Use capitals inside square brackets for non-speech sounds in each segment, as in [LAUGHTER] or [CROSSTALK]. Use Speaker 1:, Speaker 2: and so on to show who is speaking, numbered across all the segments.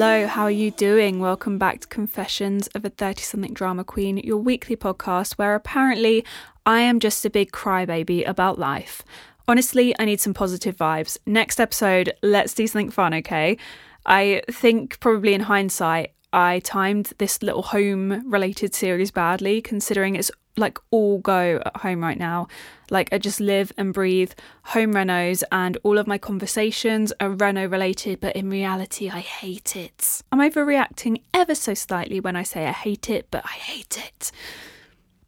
Speaker 1: Hello, how are you doing? Welcome back to Confessions of a 30 something drama queen, your weekly podcast where apparently I am just a big crybaby about life. Honestly, I need some positive vibes. Next episode, let's do something fun, okay? I think probably in hindsight, I timed this little home related series badly, considering it's like all go at home right now. Like I just live and breathe home renos, and all of my conversations are reno related, but in reality, I hate it. I'm overreacting ever so slightly when I say I hate it, but I hate it.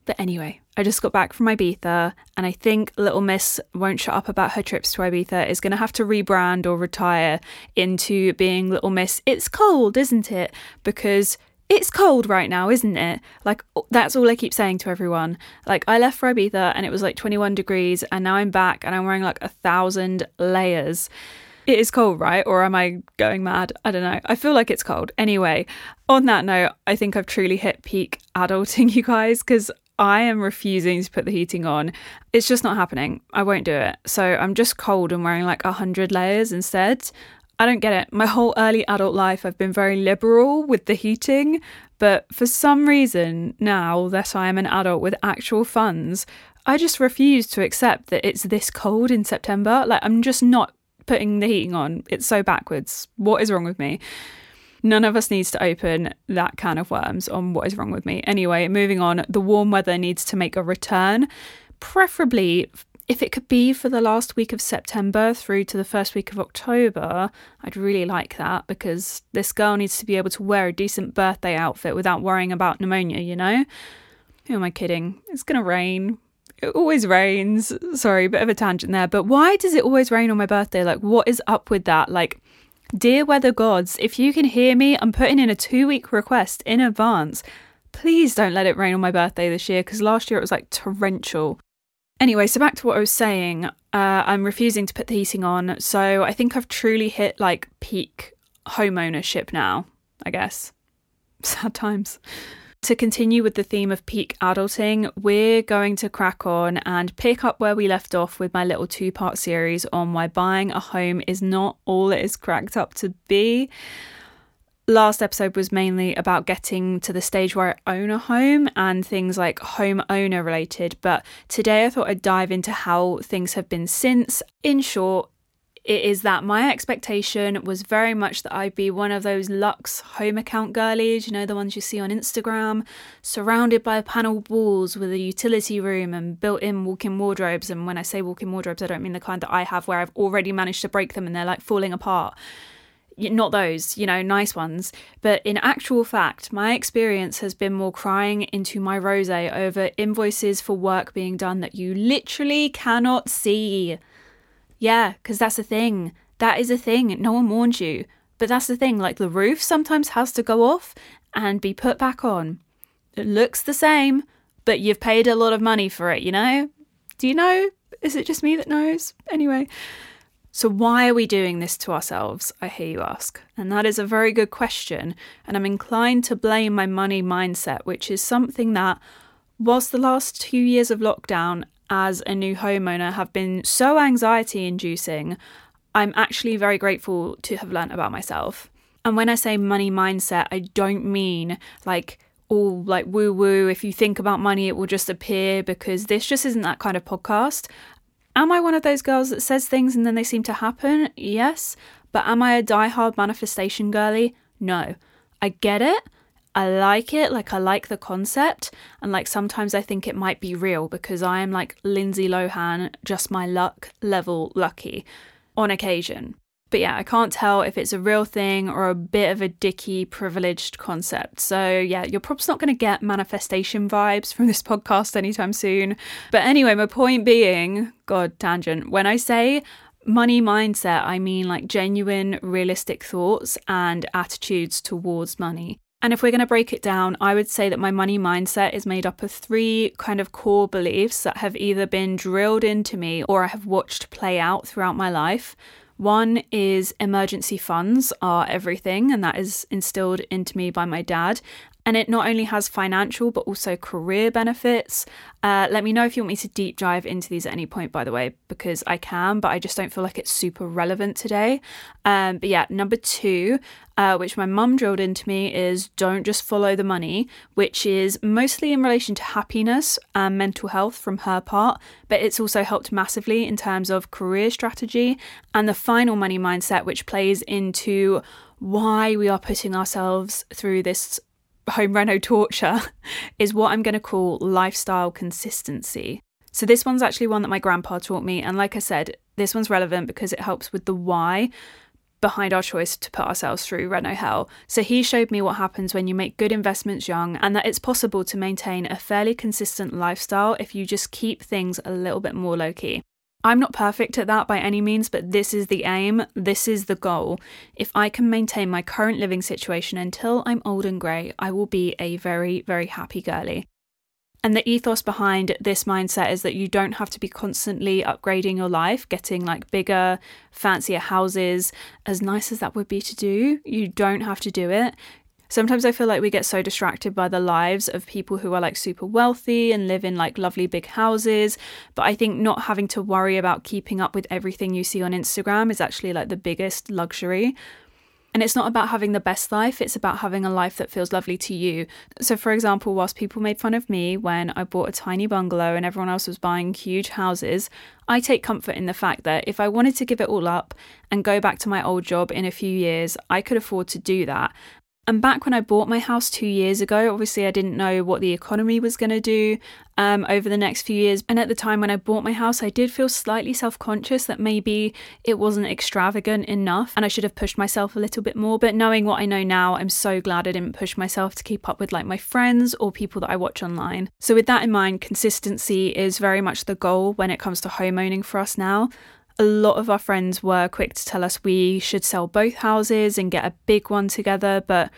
Speaker 1: But anyway, I just got back from Ibiza, and I think Little Miss won't shut up about her trips to Ibiza. Is going to have to rebrand or retire into being Little Miss. It's cold, isn't it? Because it's cold right now, isn't it? Like, that's all I keep saying to everyone. Like, I left for Ibiza and it was like 21 degrees, and now I'm back and I'm wearing like a thousand layers. It is cold, right? Or am I going mad? I don't know. I feel like it's cold. Anyway, on that note, I think I've truly hit peak adulting, [LAUGHS] you guys, because I am refusing to put the heating on. It's just not happening. I won't do it. So I'm just cold and wearing like a hundred layers instead. I don't get it. My whole early adult life, I've been very liberal with the heating, but for some reason, now that I am an adult with actual funds, I just refuse to accept that it's this cold in September. Like, I'm just not putting the heating on. It's so backwards. What is wrong with me? None of us needs to open that can of worms on what is wrong with me. Anyway, moving on, the warm weather needs to make a return, preferably if it could be for the last week of September through to the first week of October, I'd really like that because this girl needs to be able to wear a decent birthday outfit without worrying about pneumonia, you know? Who am I kidding? It's gonna rain. It always rains. Sorry, bit of a tangent there, but why does it always rain on my birthday? Like, what is up with that? Like, dear weather gods, if you can hear me, I'm putting in a two week request in advance. Please don't let it rain on my birthday this year because last year it was like torrential. Anyway, so back to what I was saying. Uh, I'm refusing to put the heating on, so I think I've truly hit like peak home ownership now, I guess. [LAUGHS] Sad times. To continue with the theme of peak adulting, we're going to crack on and pick up where we left off with my little two part series on why buying a home is not all it is cracked up to be last episode was mainly about getting to the stage where I own a home and things like home owner related. But today I thought I'd dive into how things have been since. In short, it is that my expectation was very much that I'd be one of those luxe home account girlies, you know, the ones you see on Instagram, surrounded by panel walls with a utility room and built in walk in wardrobes. And when I say walk in wardrobes, I don't mean the kind that I have where I've already managed to break them and they're like falling apart not those, you know, nice ones. But in actual fact, my experience has been more crying into my rose over invoices for work being done that you literally cannot see. Yeah, because that's a thing. That is a thing. No one warned you. But that's the thing, like the roof sometimes has to go off and be put back on. It looks the same, but you've paid a lot of money for it, you know? Do you know? Is it just me that knows? Anyway. So, why are we doing this to ourselves? I hear you ask. And that is a very good question. And I'm inclined to blame my money mindset, which is something that, whilst the last two years of lockdown as a new homeowner have been so anxiety inducing, I'm actually very grateful to have learnt about myself. And when I say money mindset, I don't mean like all like woo woo. If you think about money, it will just appear because this just isn't that kind of podcast. Am I one of those girls that says things and then they seem to happen? Yes. But am I a die-hard manifestation girly? No. I get it. I like it. Like, I like the concept. And, like, sometimes I think it might be real because I am like Lindsay Lohan, just my luck level lucky on occasion. But yeah, I can't tell if it's a real thing or a bit of a dicky privileged concept. So yeah, you're probably not going to get manifestation vibes from this [LAUGHS] podcast anytime soon. But anyway, my point being, God, tangent, when I say money mindset, I mean like genuine, realistic thoughts and attitudes towards money. And if we're going to break it down, I would say that my money mindset is made up of three kind of core beliefs that have either been drilled into me or I have watched play out throughout my life. One is emergency funds are everything, and that is instilled into me by my dad. And it not only has financial but also career benefits. Uh, let me know if you want me to deep dive into these at any point, by the way, because I can, but I just don't feel like it's super relevant today. Um, but yeah, number two, uh, which my mum drilled into me, is don't just follow the money, which is mostly in relation to happiness and mental health from her part, but it's also helped massively in terms of career strategy and the final money mindset, which plays into why we are putting ourselves through this home reno torture [LAUGHS] is what I'm going to call lifestyle consistency. So, this one's actually one that my grandpa taught me. And like I said, this one's relevant because it helps with the why behind our choice to put ourselves through Reno Hell. So, he showed me what happens when you make good investments young and that it's possible to maintain a fairly consistent lifestyle if you just keep things a little bit more low key. I'm not perfect at that by any means, but this is the aim, this is the goal. If I can maintain my current living situation until I'm old and grey, I will be a very, very happy girly. And the ethos behind this mindset is that you don't have to be constantly upgrading your life, getting like bigger, fancier houses, as nice as that would be to do. You don't have to do it. Sometimes I feel like we get so distracted by the lives of people who are like super wealthy and live in like lovely big houses. But I think not having to worry about keeping up with everything you see on Instagram is actually like the biggest luxury. And it's not about having the best life, it's about having a life that feels lovely to you. So, for example, whilst people made fun of me when I bought a tiny bungalow and everyone else was buying huge houses, I take comfort in the fact that if I wanted to give it all up and go back to my old job in a few years, I could afford to do that. And back when I bought my house two years ago, obviously I didn't know what the economy was going to do um, over the next few years. And at the time when I bought my house, I did feel slightly self conscious that maybe it wasn't extravagant enough and I should have pushed myself a little bit more. But knowing what I know now, I'm so glad I didn't push myself to keep up with like my friends or people that I watch online. So, with that in mind, consistency is very much the goal when it comes to home owning for us now a lot of our friends were quick to tell us we should sell both houses and get a big one together. But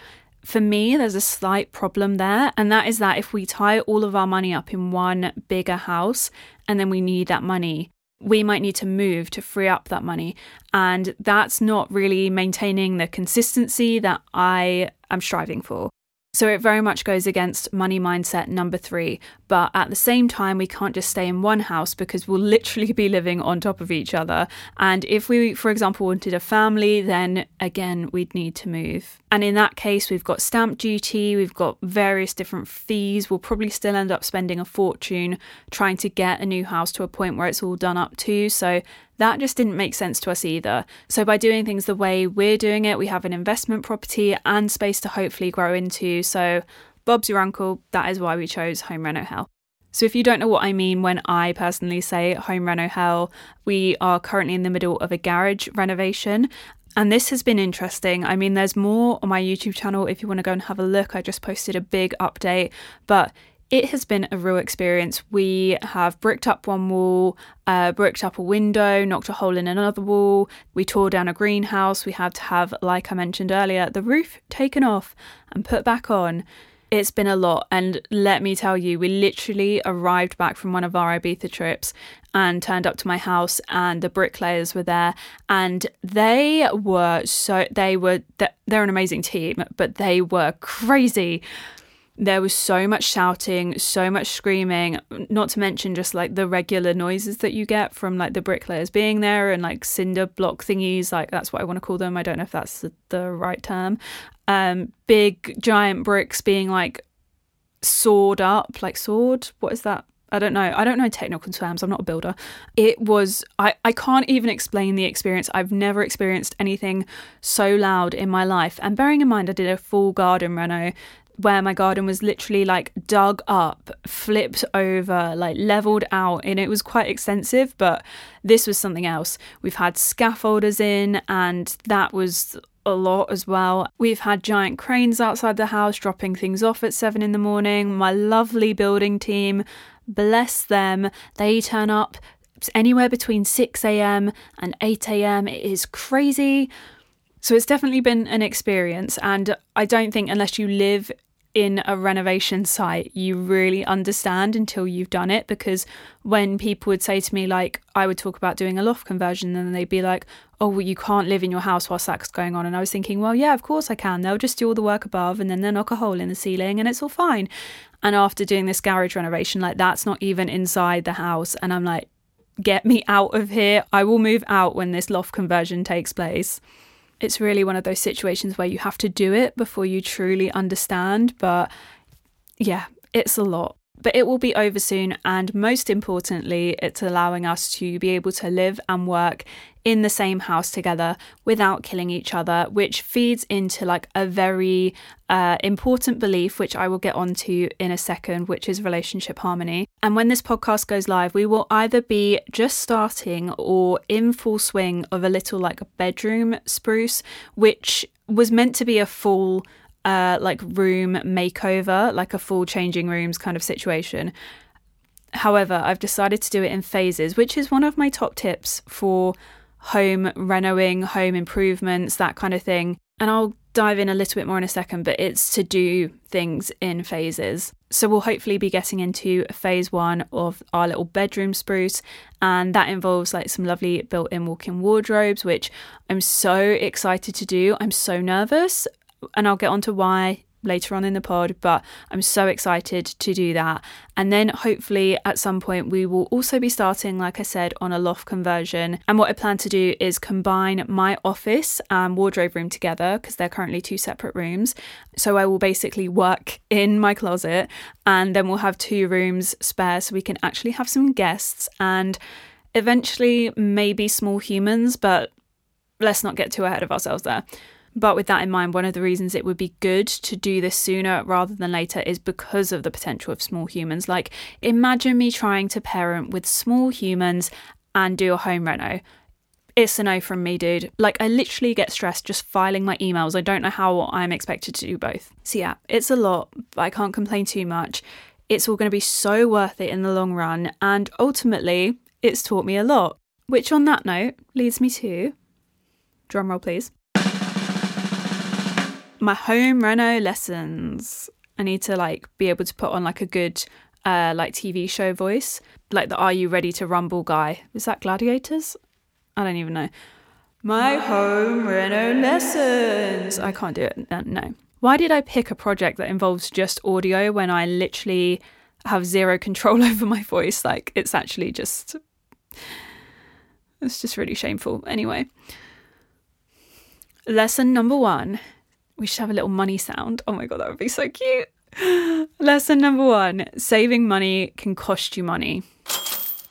Speaker 1: for me, there's a slight problem there. And that is that if we tie all of our money up in one bigger house and then we need that money, we might need to move to free up that money. And that's not really maintaining the consistency that I am striving for. So it very much goes against money mindset number three. But at the same time, we can't just stay in one house because we'll literally be living on top of each other. And if we, for example, wanted a family, then again, we'd need to move. And in that case, we've got stamp duty, we've got various different fees. We'll probably still end up spending a fortune trying to get a new house to a point where it's all done up to. So that just didn't make sense to us either. So, by doing things the way we're doing it, we have an investment property and space to hopefully grow into. So, Bob's your uncle. That is why we chose Home Reno Hell. So, if you don't know what I mean when I personally say Home Reno Hell, we are currently in the middle of a garage renovation. And this has been interesting. I mean, there's more on my YouTube channel if you want to go and have a look. I just posted a big update, but it has been a real experience. We have bricked up one wall, uh, bricked up a window, knocked a hole in another wall. We tore down a greenhouse. We had to have, like I mentioned earlier, the roof taken off and put back on. It's been a lot. And let me tell you, we literally arrived back from one of our Ibiza trips and turned up to my house, and the bricklayers were there. And they were so, they were, they're an amazing team, but they were crazy there was so much shouting, so much screaming, not to mention just like the regular noises that you get from like the bricklayers being there and like cinder block thingies, like that's what I want to call them. I don't know if that's the, the right term. Um, big giant bricks being like sawed up, like sawed. What is that? I don't know. I don't know technical terms. I'm not a builder. It was, I, I can't even explain the experience. I've never experienced anything so loud in my life. And bearing in mind, I did a full garden reno where my garden was literally like dug up, flipped over, like leveled out, and it was quite extensive, but this was something else. We've had scaffolders in, and that was a lot as well. We've had giant cranes outside the house dropping things off at seven in the morning. My lovely building team, bless them, they turn up anywhere between 6 a.m. and 8 a.m. It is crazy. So it's definitely been an experience. And I don't think, unless you live in a renovation site, you really understand until you've done it. Because when people would say to me, like, I would talk about doing a loft conversion, and they'd be like, oh, well, you can't live in your house whilst that's going on. And I was thinking, well, yeah, of course I can. They'll just do all the work above and then they'll knock a hole in the ceiling and it's all fine. And after doing this garage renovation, like, that's not even inside the house. And I'm like, get me out of here. I will move out when this loft conversion takes place it's really one of those situations where you have to do it before you truly understand. But yeah, it's a lot. But it will be over soon. And most importantly, it's allowing us to be able to live and work in the same house together without killing each other, which feeds into like a very uh, important belief, which I will get onto in a second, which is relationship harmony. And when this podcast goes live, we will either be just starting or in full swing of a little like a bedroom spruce, which was meant to be a full uh, like room makeover, like a full changing rooms kind of situation. However, I've decided to do it in phases, which is one of my top tips for home renoing, home improvements, that kind of thing. And I'll dive in a little bit more in a second, but it's to do things in phases. So we'll hopefully be getting into phase one of our little bedroom spruce, and that involves like some lovely built in walk in wardrobes, which I'm so excited to do. I'm so nervous, and I'll get onto why later on in the pod, but I'm so excited to do that. And then hopefully at some point we will also be starting, like I said, on a loft conversion. And what I plan to do is combine my office and wardrobe room together because they're currently two separate rooms. So I will basically work in my closet and then we'll have two rooms spare so we can actually have some guests and eventually maybe small humans, but let's not get too ahead of ourselves there. But with that in mind, one of the reasons it would be good to do this sooner rather than later is because of the potential of small humans. Like, imagine me trying to parent with small humans and do a home reno. It's a no from me, dude. Like, I literally get stressed just filing my emails. I don't know how I'm expected to do both. So, yeah, it's a lot, but I can't complain too much. It's all going to be so worth it in the long run. And ultimately, it's taught me a lot. Which, on that note, leads me to drumroll, please my home reno lessons. I need to like be able to put on like a good uh like TV show voice, like the Are You Ready to Rumble guy. Is that Gladiators? I don't even know. My home reno lessons. I can't do it. No, no. Why did I pick a project that involves just audio when I literally have zero control [LAUGHS] over my voice? Like it's actually just it's just really shameful. Anyway, lesson number 1 we should have a little money sound. Oh my God, that would be so cute. Lesson number one saving money can cost you money.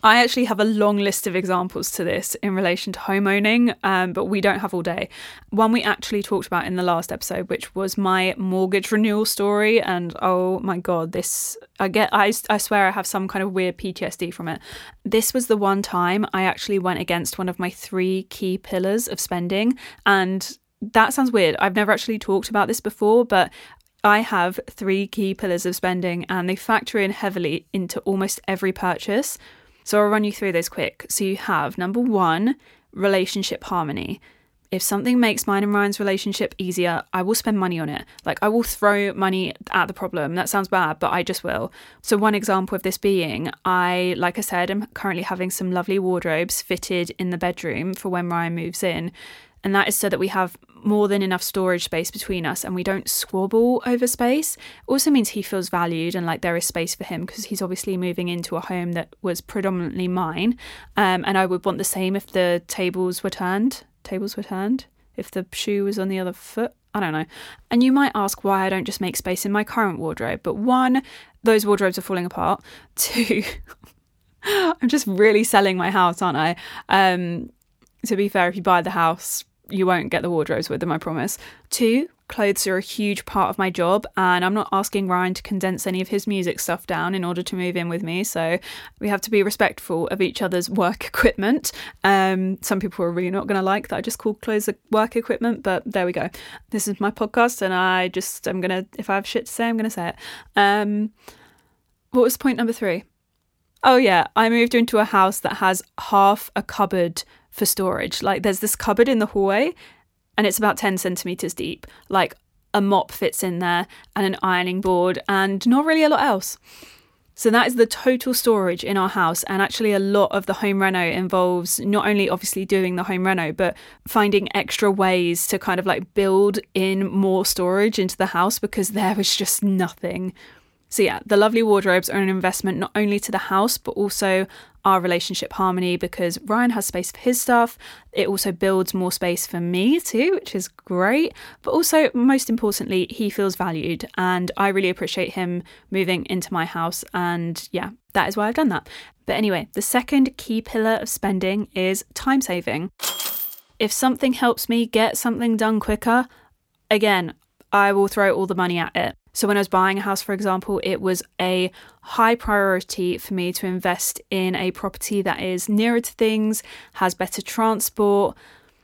Speaker 1: I actually have a long list of examples to this in relation to home owning, um, but we don't have all day. One we actually talked about in the last episode, which was my mortgage renewal story, and oh my god, this I get I, I swear I have some kind of weird PTSD from it. This was the one time I actually went against one of my three key pillars of spending, and that sounds weird. I've never actually talked about this before, but I have three key pillars of spending and they factor in heavily into almost every purchase. So I'll run you through those quick. So you have number one, relationship harmony. if something makes mine and Ryan's relationship easier, I will spend money on it. Like, I will throw money at the problem. That sounds bad, but I just will. So, one example of this being, I, like I said, I'm currently having some lovely wardrobes fitted in the bedroom for when Ryan moves in. And that is so that we have more than enough storage space between us and we don't squabble over space. Also means he feels valued and like there is space for him because he's obviously moving into a home that was predominantly mine. Um, and I would want the same if the tables were turned. Tables were turned. If the shoe was on the other foot. I don't know. And you might ask why I don't just make space in my current wardrobe. But one, those wardrobes are falling apart. [LAUGHS] Two, [LAUGHS] I'm just really selling my house, aren't I? Um, to be fair, if you buy the house, you won't get the wardrobes with them, I promise. Two, clothes are a huge part of my job, and I'm not asking Ryan to condense any of his music stuff down in order to move in with me. So we have to be respectful of each other's work [LAUGHS] equipment. Um, some people are really not going to like that I just call clothes work equipment, but there we go. This is my podcast, and I just I'm gonna if I have shit to say, I'm gonna say it. Um, what was point number three? Oh yeah, I moved into a house that has half a cupboard for storage. Like there's this cupboard in the hallway and it's about 10 centimeters deep. Like a mop fits in there and an ironing board and not really a lot else. So that is the total storage in our house. And actually, a lot of the home reno involves not only obviously doing the home reno, but finding extra ways to kind of like build in more storage into the house because there was just nothing. So, yeah, the lovely wardrobes are an investment not only to the house, but also our relationship harmony because Ryan has space for his stuff. It also builds more space for me too, which is great. But also, most importantly, he feels valued. And I really appreciate him moving into my house. And yeah, that is why I've done that. But anyway, the second key pillar of spending is time saving. If something helps me get something done quicker, again, I will throw all the money at it. So, when I was buying a house, for example, it was a high priority for me to invest in a property that is nearer to things, has better transport,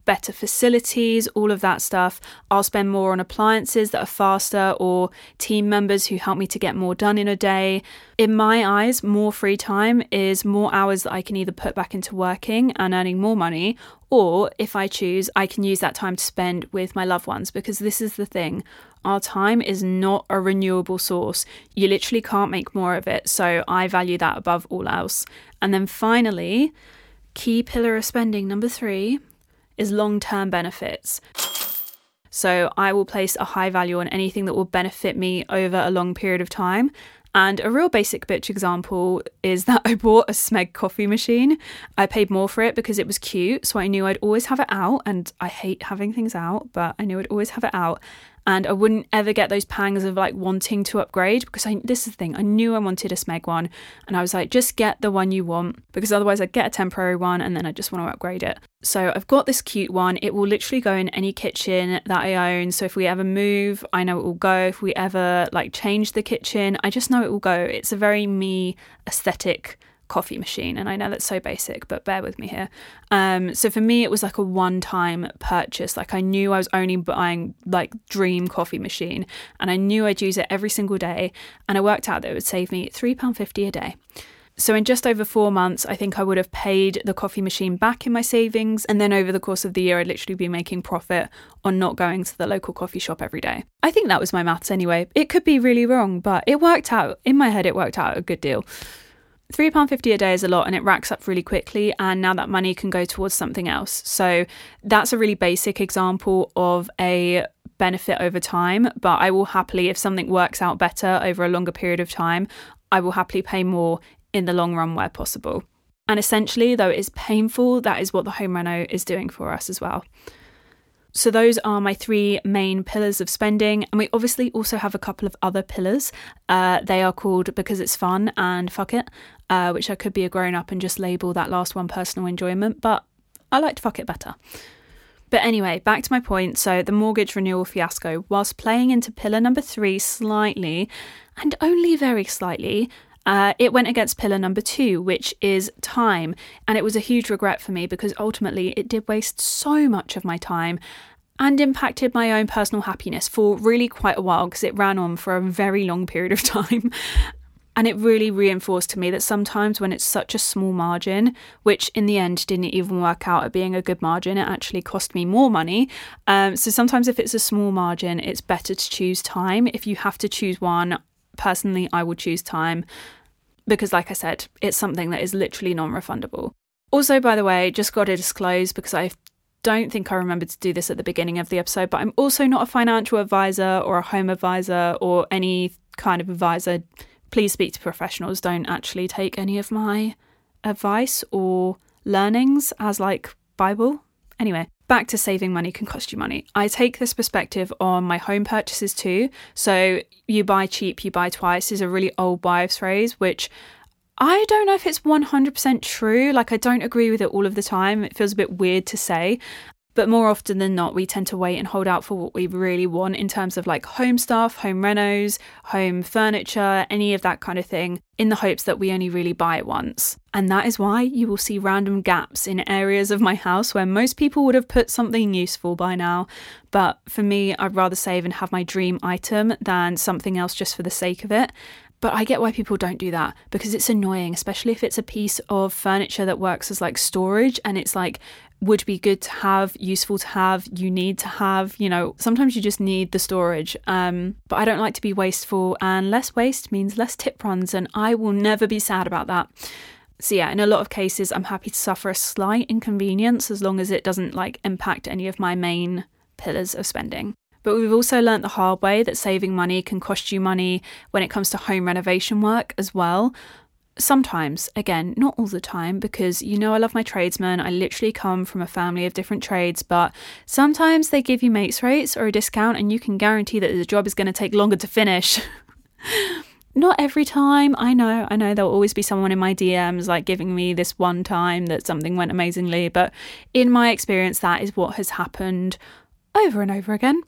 Speaker 1: better facilities, all of that stuff. I'll spend more on appliances that are faster or team members who help me to get more done in a day. In my eyes, more free time is more hours that I can either put back into working and earning more money, or if I choose, I can use that time to spend with my loved ones because this is the thing. Our time is not a renewable source. You literally can't make more of it. So I value that above all else. And then finally, key pillar of spending number three is long term benefits. So I will place a high value on anything that will benefit me over a long period of time. And a real basic bitch example is that I bought a Smeg coffee machine. I paid more for it because it was cute, so I knew I'd always have it out. And I hate having things out, but I knew I'd always have it out and I wouldn't ever get those pangs of like wanting to upgrade because I this is the thing I knew I wanted a Smeg one and I was like just get the one you want because otherwise I'd get a temporary one and then I just want to upgrade it. So I've got this cute one. It will literally go in any kitchen that I own. So if we ever move, I know it will go. If we ever like change the kitchen, I just know it will go. It's a very me aesthetic coffee machine. And I know that's so basic, but bear with me here. Um, so for me, it was like a one time purchase. Like I knew I was only buying like dream coffee machine and I knew I'd use it every single day. And I worked out that it would save me £3.50 a day. So, in just over four months, I think I would have paid the coffee machine back in my savings. And then over the course of the year, I'd literally be making profit on not going to the local coffee shop every day. I think that was my maths anyway. It could be really wrong, but it worked out. In my head, it worked out a good deal. £3.50 a day is a lot and it racks up really quickly. And now that money can go towards something else. So that's a really basic example of a benefit over time. But I will happily, if something works out better over a longer period of time, I will happily pay more in the long run where possible. And essentially, though it is painful, that is what the home reno is doing for us as well. So, those are my three main pillars of spending. And we obviously also have a couple of other pillars. Uh, they are called Because It's Fun and Fuck It, uh, which I could be a grown up and just label that last one personal enjoyment, but I like to fuck it better. But anyway, back to my point. So, the mortgage renewal fiasco, whilst playing into pillar number three slightly, and only very slightly, uh, it went against pillar number two, which is time. And it was a huge regret for me because ultimately it did waste so much of my time and impacted my own personal happiness for really quite a while because it ran on for a very long period of [LAUGHS] time. And it really reinforced to me that sometimes when it's such a small margin, which in the end didn't even work out at being a good margin, it actually cost me more money. Um, so sometimes if it's a small margin, it's better to choose time. If you have to choose one, personally, I would choose time because, like I said, it's something that is literally non refundable. Also, by the way, just got to disclose because I don't think I remembered to do this at the beginning of the episode, but I'm also not a financial advisor or a home advisor or any kind of advisor. Please speak to professionals. Don't actually take any of my advice or learnings as like Bible. Anyway, back to saving money can cost you money. I take this perspective on my home purchases too. So, you buy cheap, you buy twice is a really old wives' phrase, which I don't know if it's 100% true. Like, I don't agree with it all of the time. It feels a bit weird to say. But more often than not, we tend to wait and hold out for what we really want in terms of like home stuff, home renos, home furniture, any of that kind of thing, in the hopes that we only really buy it once. And that is why you will see random gaps in areas of my house where most people would have put something useful by now. But for me, I'd rather save and have my dream item than something else just for the sake of it. But I get why people don't do that because it's annoying, especially if it's a piece of furniture that works as like storage and it's like would be good to have, useful to have, you need to have, you know, sometimes you just need the storage. Um, but I don't like to be wasteful, and less waste means less tip runs, and I will never be sad about that. So, yeah, in a lot of cases, I'm happy to suffer a slight inconvenience as long as it doesn't like impact any of my main pillars of spending. But we've also learnt the hard way that saving money can cost you money when it comes to home renovation work as well. Sometimes, again, not all the time, because you know I love my tradesmen. I literally come from a family of different trades, but sometimes they give you mates rates or a discount, and you can guarantee that the job is going to take longer to finish. [LAUGHS] not every time. I know, I know there'll always be someone in my DMs like giving me this one time that something went amazingly, but in my experience, that is what has happened over and over again.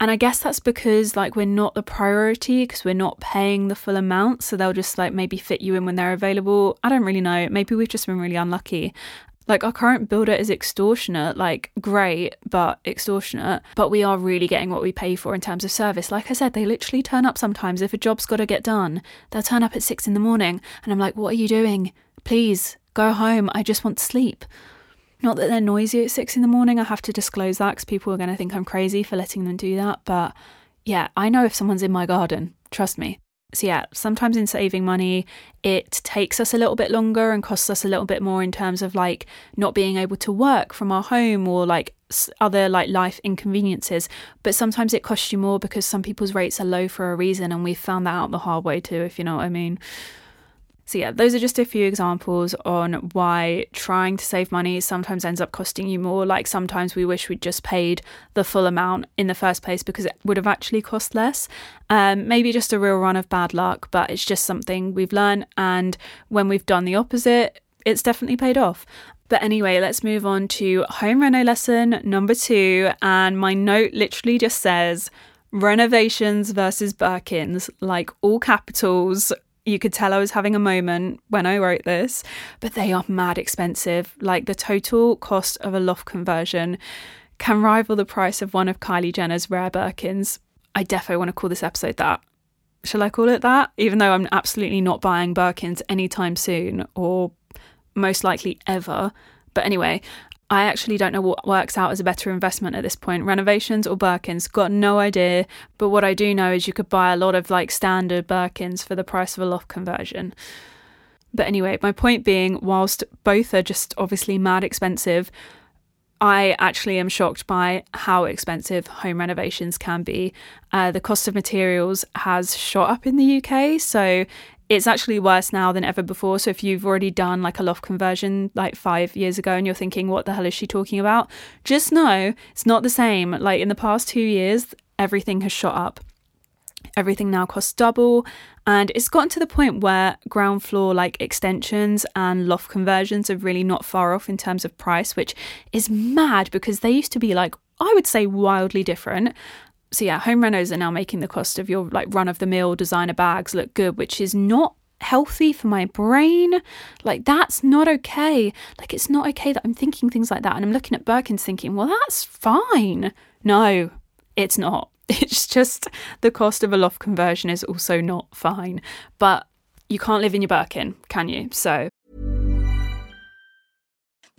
Speaker 1: And I guess that's because like we're not the priority because we're not paying the full amount. So they'll just like maybe fit you in when they're available. I don't really know. Maybe we've just been really unlucky. Like our current builder is extortionate, like great, but extortionate. But we are really getting what we pay for in terms of service. Like I said, they literally turn up sometimes. If a job's got to get done, they'll turn up at six in the morning. And I'm like, what are you doing? Please go home. I just want to sleep. Not that they're noisy at six in the morning. I have to disclose that because people are going to think I'm crazy for letting them do that. But yeah, I know if someone's in my garden, trust me. So, yeah, sometimes in saving money, it takes us a little bit longer and costs us a little bit more in terms of like not being able to work from our home or like other like life inconveniences. But sometimes it costs you more because some people's rates are low for a reason. And we've found that out the hard way too, if you know what I mean. So, yeah, those are just a few examples on why trying to save money sometimes ends up costing you more. Like, sometimes we wish we'd just paid the full amount in the first place because it would have actually cost less. Um, maybe just a real run of bad luck, but it's just something we've learned. And when we've done the opposite, it's definitely paid off. But anyway, let's move on to home reno lesson number two. And my note literally just says, renovations versus Birkins, like all capitals, you could tell I was having a moment when I wrote this, but they are mad expensive. Like the total cost of a loft conversion can rival the price of one of Kylie Jenner's rare Birkins. I definitely want to call this episode that. Shall I call it that? Even though I'm absolutely not buying Birkins anytime soon, or most likely ever. But anyway, I actually don't know what works out as a better investment at this point renovations or Birkins. Got no idea. But what I do know is you could buy a lot of like standard Birkins for the price of a loft conversion. But anyway, my point being, whilst both are just obviously mad expensive, I actually am shocked by how expensive home renovations can be. Uh, the cost of materials has shot up in the UK, so it's actually worse now than ever before. So if you've already done like a loft conversion like five years ago and you're thinking, what the hell is she talking about? Just know it's not the same. Like in the past two years, everything has shot up. Everything now costs double. And it's gotten to the point where ground floor like extensions and loft conversions are really not far off in terms of price, which is mad because they used to be like, I would say wildly different so yeah, home renos are now making the cost of your like run of the mill designer bags look good, which is not healthy for my brain. Like that's not okay. Like it's not okay that I'm thinking things like that and I'm looking at Birkins thinking, well that's fine. No, it's not. [LAUGHS] It's just the cost of a loft conversion is also not fine. But you can't live in your Birkin, can you? So.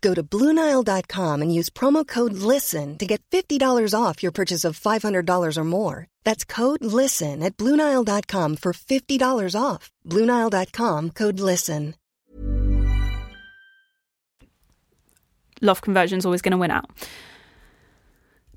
Speaker 2: Go to BlueNile.com and use promo code LISTEN to get $50 off your purchase of $500 or more. That's code LISTEN at BlueNile.com for $50 off. BlueNile.com code LISTEN.
Speaker 1: Loft conversion is always going to win out.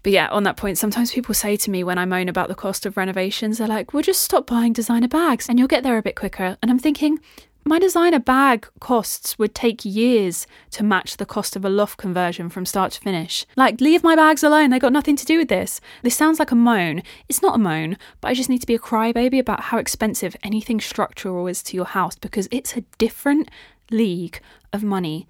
Speaker 1: But yeah, on that point, sometimes people say to me when I moan about the cost of renovations, they're like, we'll just stop buying designer bags and you'll get there a bit quicker. And I'm thinking, my designer bag costs would take years to match the cost of a loft conversion from start to finish. Like, leave my bags alone, they got nothing to do with this. This sounds like a moan. It's not a moan, but I just need to be a crybaby about how expensive anything structural is to your house because it's a different league of money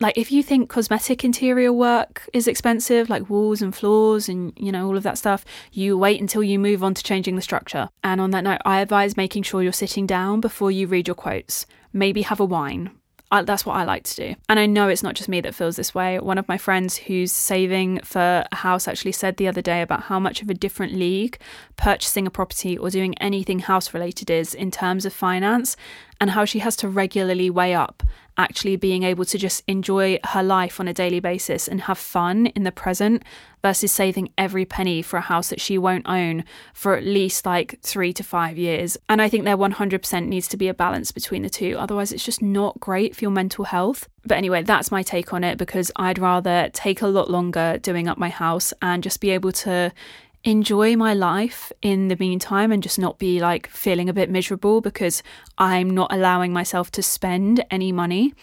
Speaker 1: like if you think cosmetic interior work is expensive like walls and floors and you know all of that stuff you wait until you move on to changing the structure and on that note i advise making sure you're sitting down before you read your quotes maybe have a wine I, that's what I like to do. And I know it's not just me that feels this way. One of my friends who's saving for a house actually said the other day about how much of a different league purchasing a property or doing anything house related is in terms of finance and how she has to regularly weigh up actually being able to just enjoy her life on a daily basis and have fun in the present versus saving every penny for a house that she won't own for at least like three to five years. And I think there 100% needs to be a balance between the two. Otherwise, it's just not great for your mental health. But anyway, that's my take on it because I'd rather take a lot longer doing up my house and just be able to enjoy my life in the meantime and just not be like feeling a bit miserable because I'm not allowing myself to spend any money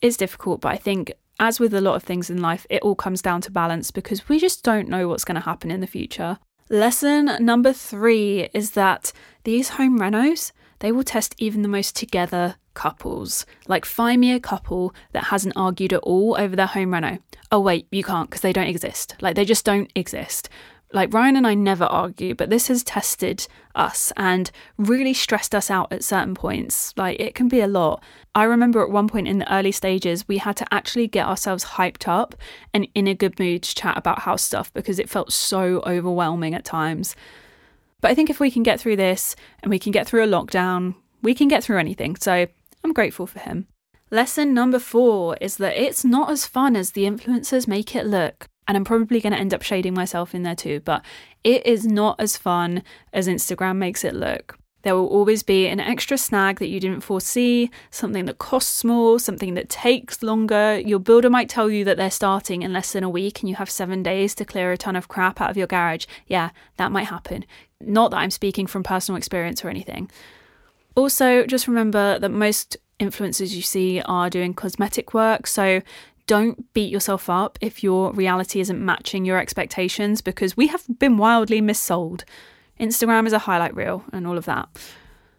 Speaker 1: is difficult. But I think, as with a lot of things in life, it all comes down to balance because we just don't know what's going to happen in the future. Lesson number three is that these home renos, they will test even the most together couples. Like, find me a couple that hasn't argued at all over their home reno. Oh, wait, you can't because they don't exist. Like, they just don't exist. Like Ryan and I never argue, but this has tested us and really stressed us out at certain points. Like it can be a lot. I remember at one point in the early stages, we had to actually get ourselves hyped up and in a good mood to chat about house stuff because it felt so overwhelming at times. But I think if we can get through this and we can get through a lockdown, we can get through anything. So I'm grateful for him. Lesson number four is that it's not as fun as the influencers make it look and I'm probably going to end up shading myself in there too, but it is not as fun as Instagram makes it look. There will always be an extra snag that you didn't foresee, something that costs more, something that takes longer. Your builder might tell you that they're starting in less than a week and you have seven days to clear a ton of crap out of your garage. Yeah, that might happen. Not that I'm speaking from personal experience or anything. Also, just remember that most influencers you see are doing cosmetic work, so don't beat yourself up if your reality isn't matching your expectations because we have been wildly missold. Instagram is a highlight reel and all of that.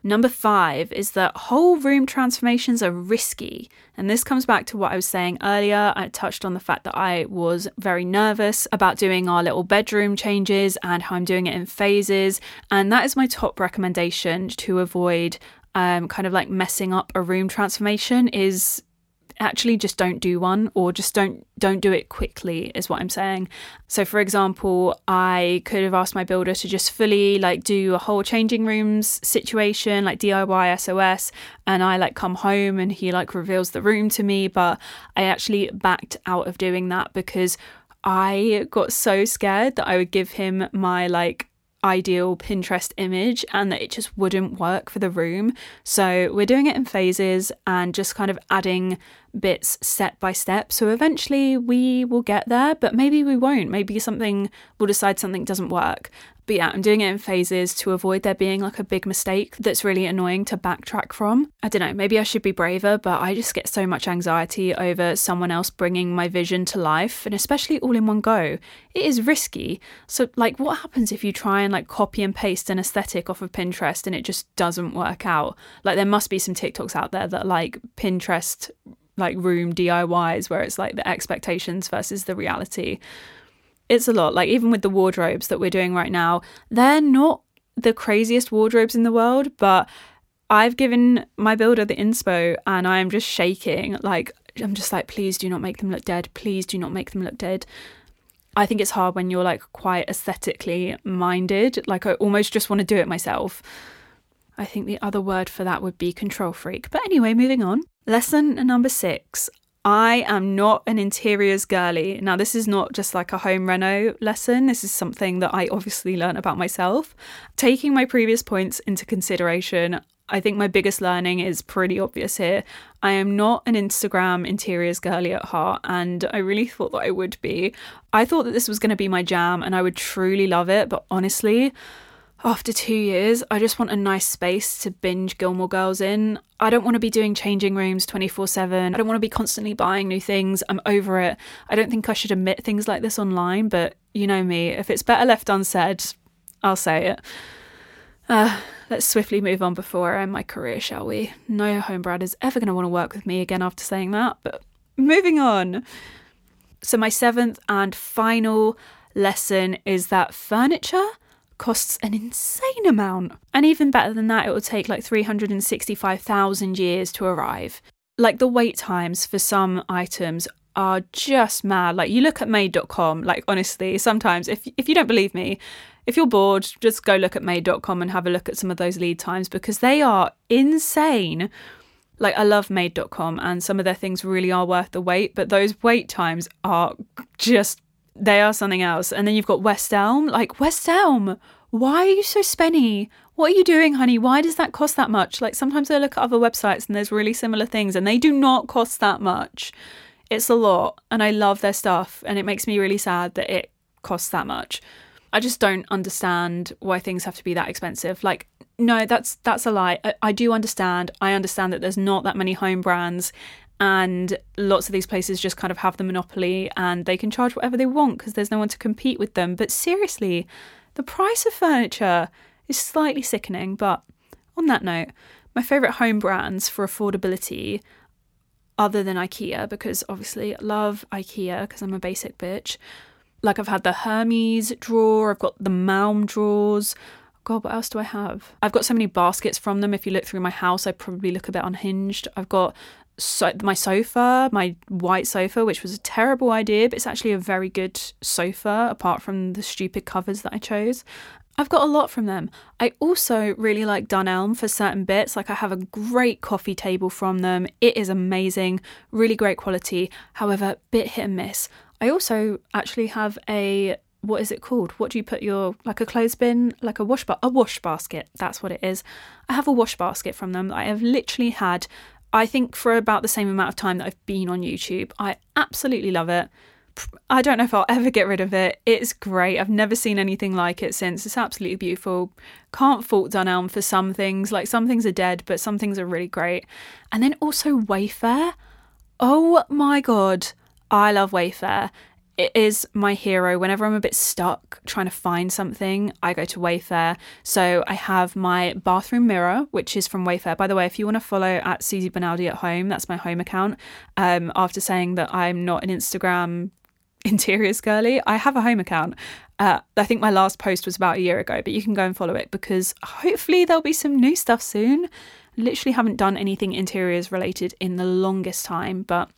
Speaker 1: Number five is that whole room transformations are risky. And this comes back to what I was saying earlier. I touched on the fact that I was very nervous about doing our little bedroom changes and how I'm doing it in phases. And that is my top recommendation to avoid um, kind of like messing up a room transformation is actually just don't do one or just don't don't do it quickly is what i'm saying so for example i could have asked my builder to just fully like do a whole changing rooms situation like diy sos and i like come home and he like reveals the room to me but i actually backed out of doing that because I got so scared that I would give him my like ideal Pinterest image and that it just wouldn't work for the room. So we're doing it in phases and just kind of adding bits step by step. So eventually we will get there, but maybe we won't. Maybe something, we'll decide something doesn't work. But yeah, I'm doing it in phases to avoid there being like a big mistake that's really annoying to backtrack from. I don't know, maybe I should be braver, but I just get so much anxiety over someone else bringing my vision to life, and especially all in one go. It is risky. So, like, what happens if you try and like copy and paste an aesthetic off of Pinterest and it just doesn't work out? Like, there must be some TikToks out there that like Pinterest like room DIYs where it's like the expectations versus the reality it's a lot. Like even with the wardrobes that we're doing right now, they're not the craziest wardrobes in the world, but I've given my builder the inspo and I'm just shaking. Like I'm just like, please do not make them look dead. Please do not make them look dead. I think it's hard when you're like quite aesthetically minded. Like I almost just want to do it myself. I think the other word for that would be control freak. But anyway, moving on. Lesson number six I am not an interiors girly. Now, this is not just like a home reno lesson. This is something that I obviously learned about myself. Taking my previous points into consideration, I think my biggest learning is pretty obvious here. I am not an Instagram interiors girly at heart, and I really thought that I would be. I thought that this was going to be my jam and I would truly love it, but honestly, after two years, I just want a nice space to binge Gilmore Girls in. I don't want to be doing changing rooms 24 7. I don't want to be constantly buying new things. I'm over it. I don't think I should admit things like this online, but you know me. If it's better left unsaid, I'll say it. Uh, let's swiftly move on before I end my career, shall we? No homebrad is ever going to want to work with me again after saying that, but moving on. So, my seventh and final lesson is that furniture costs an insane amount. And even better than that, it will take like 365,000 years to arrive. Like the wait times for some items are just mad. Like you look at made.com, like honestly, sometimes if if you don't believe me, if you're bored, just go look at made.com and have a look at some of those lead times because they are insane. Like I love made.com and some of their things really are worth the wait, but those wait times are just they are something else. And then you've got West Elm. Like, West Elm, why are you so spenny? What are you doing, honey? Why does that cost that much? Like, sometimes I look at other websites and there's really similar things and they do not cost that much. It's a lot. And I love their stuff. And it makes me really sad that it costs that much. I just don't understand why things have to be that expensive. Like, no, that's that's a lie. I, I do understand. I understand that there's not that many home brands and lots of these places just kind of have the monopoly and they can charge whatever they want because there's no one to compete with them. But seriously, the price of furniture is slightly sickening. But on that note, my favourite home brands for affordability, other than IKEA, because obviously I love IKEA because I'm a basic bitch. Like I've had the Hemnes drawer, I've got the Malm drawers. God, what else do I have? I've got so many baskets from them. If you look through my house, I probably look a bit unhinged. I've got so my sofa, my white sofa, which was a terrible idea, but it's actually a very good sofa, apart from the stupid covers that I chose. I've got a lot from them. I also really like Dunelm for certain bits. Like I have a great coffee table from them. It is amazing, really great quality. However, bit hit and miss. I also actually have a what is it called? What do you put your like a clothes bin, like a wash ba- a wash basket? That's what it is. I have a wash basket from them. I have literally had I think for about the same amount of time that I've been on YouTube. I absolutely love it. I don't know if I'll ever get rid of it. It's great. I've never seen anything like it since. It's absolutely beautiful. Can't fault Dunelm for some things. Like some things are dead, but some things are really great. And then also Wayfair. Oh my god. I love Wayfair it is my hero. Whenever I'm a bit stuck trying to find something, I go to Wayfair. So I have my bathroom mirror, which is from Wayfair. By the way, if you want to follow at Suzie Bonaldi at home, that's my home account. Um, after saying that I'm not an Instagram [LAUGHS] interiors girly, I have a home account. Uh, I think my last post was about a year ago, but you can go and follow it because hopefully there'll be some new stuff soon. Literally haven't done anything interiors related in the longest time, but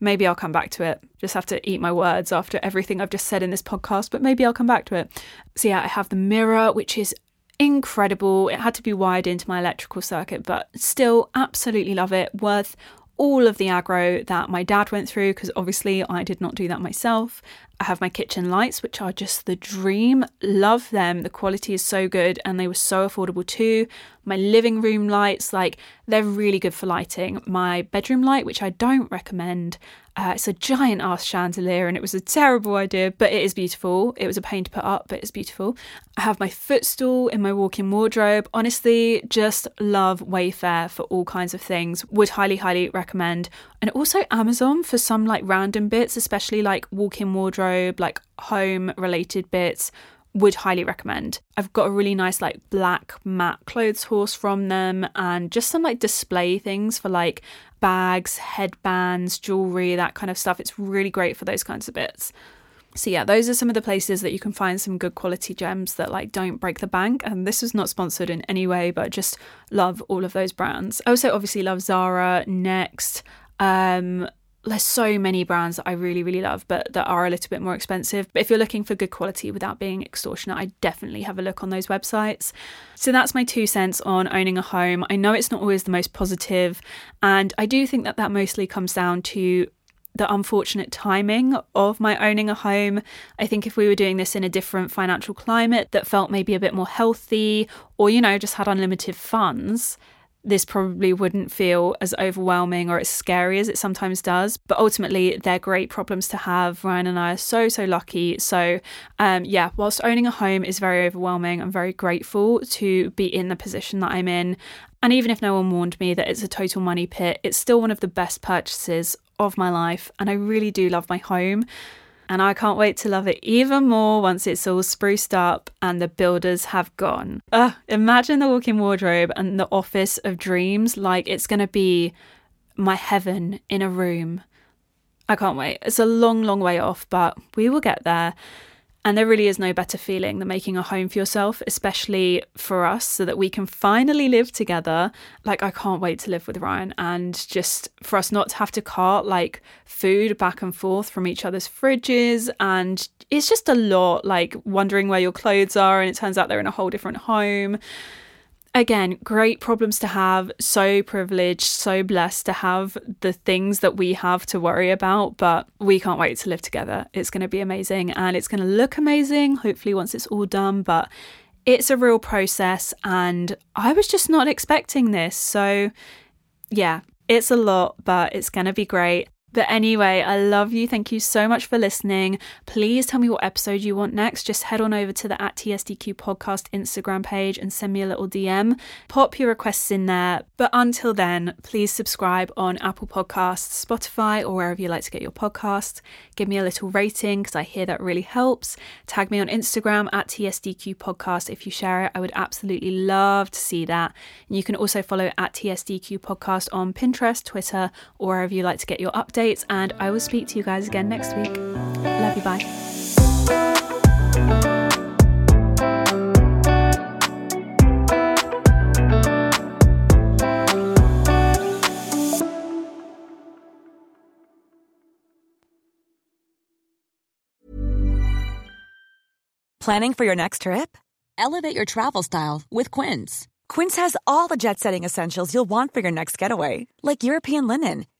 Speaker 1: Maybe I'll come back to it. Just have to eat my words after everything I've just said in this podcast, but maybe I'll come back to it. So, yeah, I have the mirror, which is incredible. It had to be wired into my electrical circuit, but still absolutely love it. Worth all of the aggro that my dad went through because obviously I did not do that myself. I have my kitchen lights, which are just the dream. Love them. The quality is so good and they were so affordable too. My living room lights, like, they're really good for lighting. My bedroom light, which I don't recommend, uh, it's a giant ass chandelier and it was a terrible idea, but it is beautiful. It was a pain to put up, but it's beautiful. I have my footstool in my walk in wardrobe. Honestly, just love Wayfair for all kinds of things. Would highly, highly recommend. And also Amazon for some like random bits, especially like walk in wardrobe, like home related bits would highly recommend. I've got a really nice like black matte clothes horse from them and just some like display things for like bags, headbands, jewelry, that kind of stuff. It's really great for those kinds of bits. So yeah, those are some of the places that you can find some good quality gems that like don't break the bank. And this is not sponsored in any way, but just love all of those brands. I also obviously love Zara, Next, um, there's so many brands that I really, really love, but that are a little bit more expensive. But if you're looking for good quality without being extortionate, I definitely have a look on those websites. So that's my two cents on owning a home. I know it's not always the most positive, and I do think that that mostly comes down to the unfortunate timing of my owning a home. I think if we were doing this in a different financial climate that felt maybe a bit more healthy or, you know, just had unlimited funds, this probably wouldn't feel as overwhelming or as scary as it sometimes does. But ultimately, they're great problems to have. Ryan and I are so, so lucky. So, um, yeah, whilst owning a home is very overwhelming, I'm very grateful to be in the position that I'm in. And even if no one warned me that it's a total money pit, it's still one of the best purchases of my life. And I really do love my home and I can't wait to love it even more once it's all spruced up and the builders have gone. Ugh, imagine the walk in wardrobe and the office of dreams like it's going to be my heaven in a room. I can't wait. It's a long, long way off, but we will get there. And there really is no better feeling than making a home for yourself, especially for us, so that we can finally live together. Like, I can't wait to live with Ryan and just for us not to have to cart like food back and forth from each other's fridges. And it's just a lot, like wondering where your clothes are, and it turns out they're in a whole different home again, great problems to have. So privileged, so blessed to have the things that we have to worry about, but we can't wait to live together. It's going to be amazing and it's going to look amazing, hopefully, once it's all done. But it's a real process, and I was just not expecting this. So, yeah, it's a lot, but it's going to be great. But anyway, I love you. Thank you so much for listening. Please tell me what episode you want next. Just head on over to the at TSDQ podcast Instagram page and send me a little DM. Pop your requests in there. But until then, please subscribe on Apple Podcasts, Spotify, or wherever you like to get your podcasts. Give me a little rating because I hear that really helps. Tag me on Instagram at TSDQ podcast if you share it. I would absolutely love to see that. And you can also follow at TSDQ podcast on Pinterest, Twitter, or wherever you like to get your updates updates, and I will speak to you guys again next week. Love you. Bye.
Speaker 3: Planning for your next trip? Elevate your travel style with Quince. Quince has all the jet setting essentials you'll want for your next getaway, like European linen